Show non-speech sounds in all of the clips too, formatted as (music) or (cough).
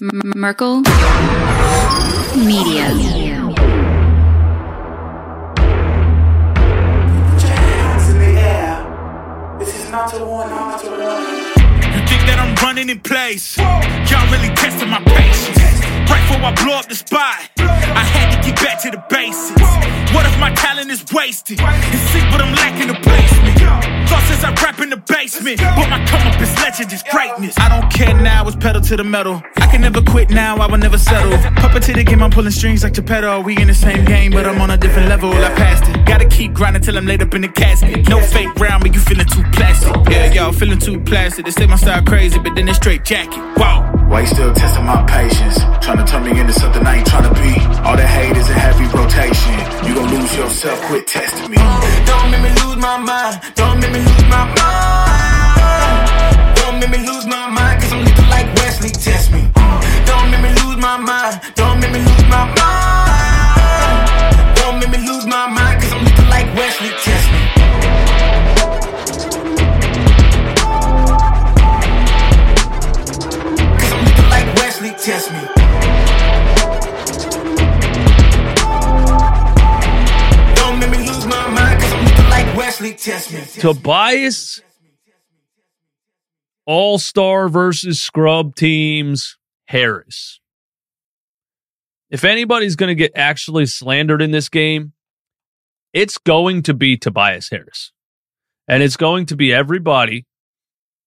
Merkel Media. You think that I'm running in place? Y'all really testing my patience. Right before I blow up the spot, I had to get back to the basics. What if my talent is wasted? And see what I'm lacking the placement. Since I rap in the basement, but my come up is legend, is greatness. I don't care now, it's pedal to the metal. I can never quit now, I will never settle. Puppet to the game, I'm pulling strings like Geppetto. We in the same game, but I'm on a different level. I passed it. Gotta keep grinding till I'm laid up in the casket. No fake round, feeling too plastic. They say my style crazy, but then they straight jacket. Wow. Why you still testing my patience? Trying to turn me into something I ain't trying to be. All that hate is a heavy rotation. You gon' lose yourself, quit testing me. Don't make me lose my mind. Don't make me lose my mind. Don't make me lose Tobias All Star versus Scrub teams Harris. If anybody's going to get actually slandered in this game, it's going to be Tobias Harris. And it's going to be everybody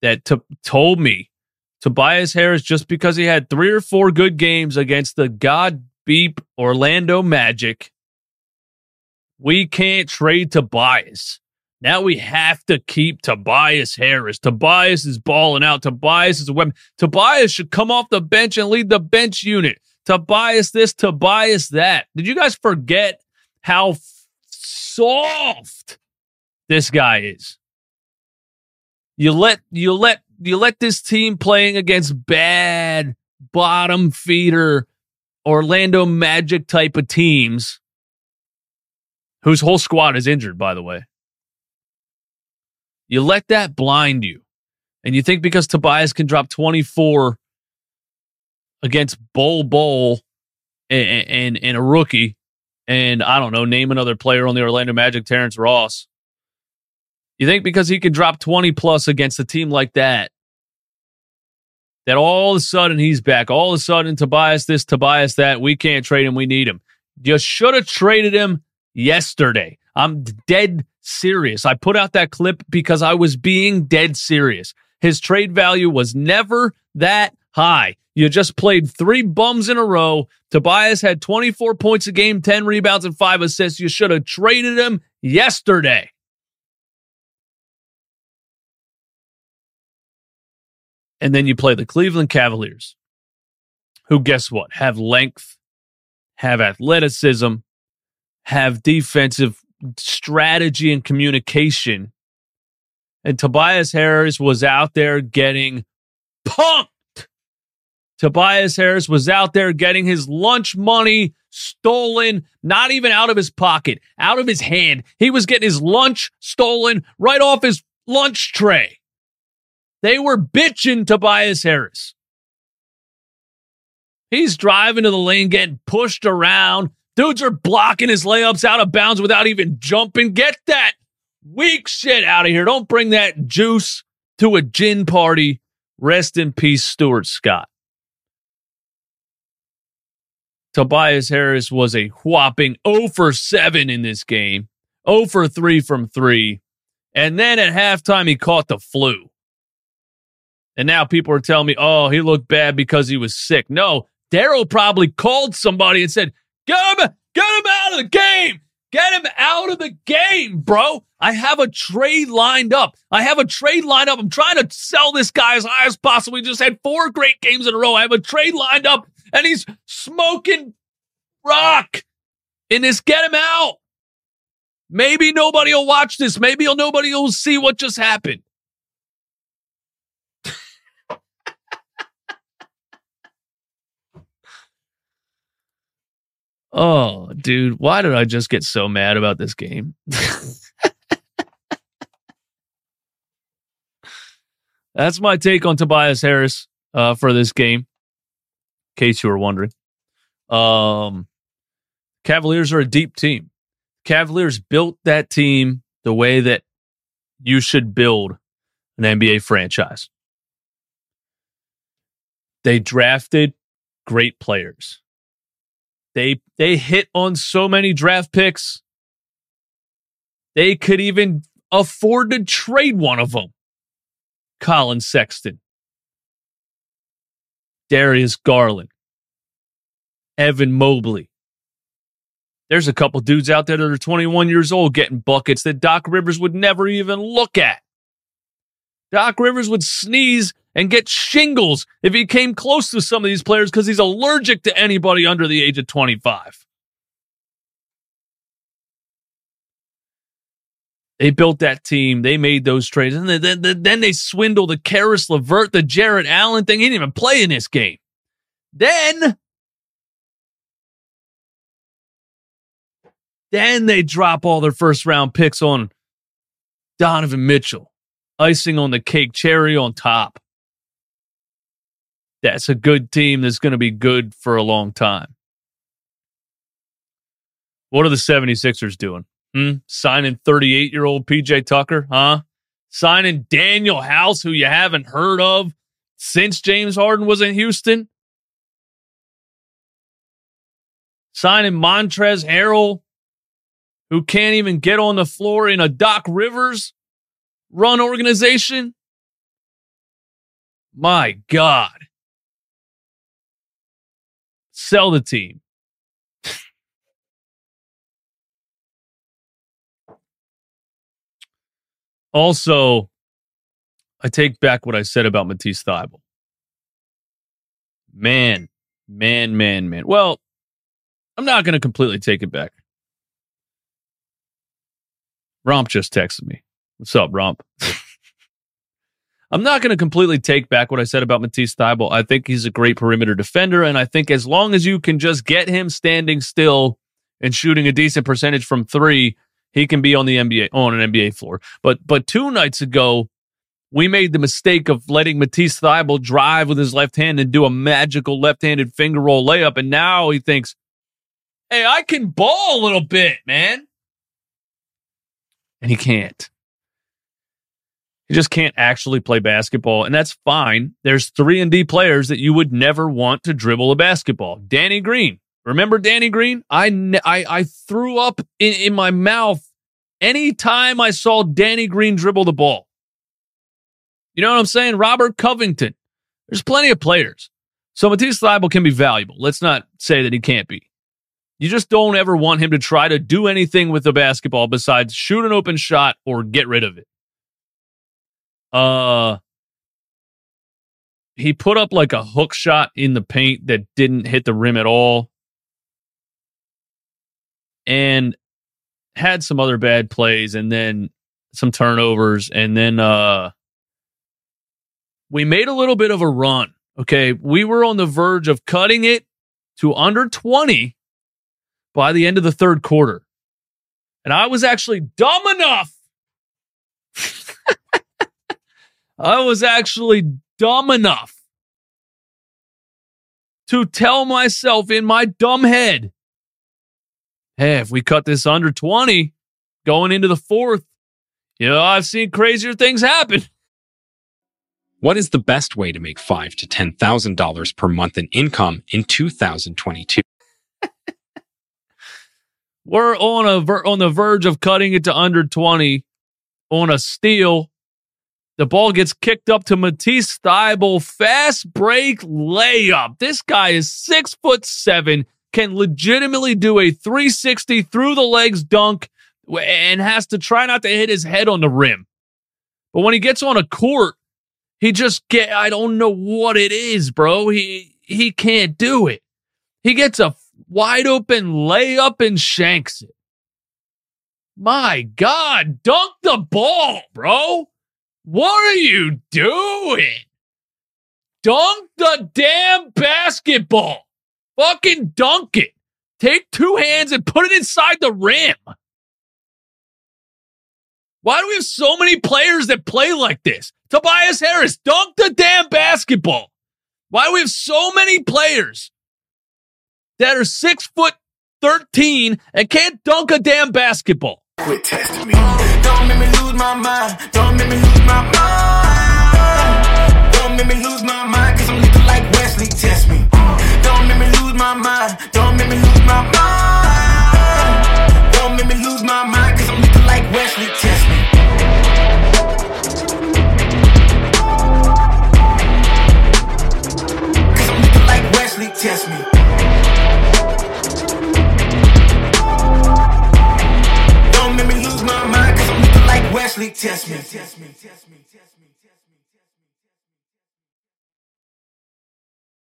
that t- told me Tobias Harris, just because he had three or four good games against the God beep Orlando Magic, we can't trade Tobias. Now we have to keep Tobias Harris. Tobias is balling out. Tobias is a weapon. Tobias should come off the bench and lead the bench unit. Tobias this, Tobias that. Did you guys forget how f- soft this guy is? You let you let you let this team playing against bad bottom feeder Orlando Magic type of teams whose whole squad is injured by the way. You let that blind you. And you think because Tobias can drop 24 against Bol Bol and, and, and a rookie, and I don't know, name another player on the Orlando Magic, Terrence Ross. You think because he can drop 20 plus against a team like that, that all of a sudden he's back. All of a sudden, Tobias this, Tobias that. We can't trade him. We need him. You should have traded him yesterday. I'm dead serious. I put out that clip because I was being dead serious. His trade value was never that high. You just played three bums in a row. Tobias had 24 points a game, 10 rebounds, and five assists. You should have traded him yesterday. And then you play the Cleveland Cavaliers, who, guess what, have length, have athleticism, have defensive strategy and communication. And Tobias Harris was out there getting punked. Tobias Harris was out there getting his lunch money stolen, not even out of his pocket, out of his hand. He was getting his lunch stolen right off his lunch tray. They were bitching Tobias Harris. He's driving to the lane, getting pushed around. Dudes are blocking his layups out of bounds without even jumping. Get that weak shit out of here. Don't bring that juice to a gin party. Rest in peace, Stuart Scott. Tobias Harris was a whopping 0 for 7 in this game, 0 for 3 from 3. And then at halftime, he caught the flu. And now people are telling me, oh, he looked bad because he was sick. No, Daryl probably called somebody and said, get him, get him out of the game. Get him out of the game, bro. I have a trade lined up. I have a trade lined up. I'm trying to sell this guy as high as possible. He just had four great games in a row. I have a trade lined up and he's smoking rock in this. Get him out. Maybe nobody will watch this. Maybe nobody will see what just happened. Oh, dude, why did I just get so mad about this game? (laughs) That's my take on Tobias Harris uh, for this game. In case you were wondering. Um, Cavaliers are a deep team. Cavaliers built that team the way that you should build an NBA franchise. They drafted great players. They they hit on so many draft picks. They could even afford to trade one of them. Collin Sexton, Darius Garland, Evan Mobley. There's a couple dudes out there that are 21 years old getting buckets that Doc Rivers would never even look at. Doc Rivers would sneeze and get shingles if he came close to some of these players because he's allergic to anybody under the age of 25. They built that team. They made those trades. And then, then, then they swindled the Caris LeVert, the Jarrett Allen thing. He didn't even play in this game. Then, then they drop all their first round picks on Donovan Mitchell icing on the cake, cherry on top. That's a good team that's going to be good for a long time. What are the 76ers doing? Hmm? Signing 38 year old PJ Tucker, huh? Signing Danuel House, who you haven't heard of since James Harden was in Houston. Signing Montrezl Harrell, who can't even get on the floor in a Doc Rivers run organization? My God. Sell the team. also, I take back what I said about Matisse Thybulle. Man, man, man, man. Well, I'm not going to completely take it back. Romp just texted me. What's up, Romp? (laughs) I'm not going to completely take back what I said about Matisse Thybulle. I think he's a great perimeter defender, and I think as long as you can just get him standing still and shooting a decent percentage from three, he can be on the NBA on an NBA floor. But but two nights ago, we made the mistake of letting Matisse Thybulle drive with his left hand and do a magical left-handed finger roll layup, and now he thinks, "Hey, I can ball a little bit, man," and he can't. He just can't actually play basketball, and that's fine. There's three and D players that you would never want to dribble a basketball. Danny Green, remember Danny Green? I I, I threw up in, in my mouth anytime I saw Danny Green dribble the ball. You know what I'm saying? Robert Covington. There's plenty of players. So Matisse Thybulle can be valuable. Let's not say that he can't be. You just don't ever want him to try to do anything with the basketball besides shoot an open shot or get rid of it. Uh, he put up like a hook shot in the paint that didn't hit the rim at all. And had some other bad plays and then some turnovers. And then uh we made a little bit of a run. Okay. We were on the verge of cutting it to under 20 by the end of the third quarter. And I was actually dumb enough I was actually dumb enough to tell myself in my dumb head, hey, if we cut this under 20 going into the fourth, you know, I've seen crazier things happen. What is the best way to make five to ten thousand dollars per month in income in 2022? We're on a ver- on the verge of cutting it to under 20 on a steal the ball gets kicked up to Matisse Thybulle. Fast break layup. This guy is six foot seven, can legitimately do a 360 through the legs dunk, and has to try not to hit his head on the rim. But when he gets on a court, he just get I don't know what it is, bro. He he can't do it. He gets a wide open layup and shanks it. My God, dunk the ball, bro. What are you doing? Dunk the damn basketball. Fucking dunk it. Take two hands and put it inside the rim. Why do we have so many players that play like this? Tobias Harris, dunk the damn basketball. Why do we have so many players that are six foot 13 and can't dunk a damn basketball? Quit testing me. Don't make me lose my mind. Don't make me lose my mind. Don't make me lose my mind, cause I'm looking like Wesley. Test me. Don't make me lose my mind. Don't make me lose my mind.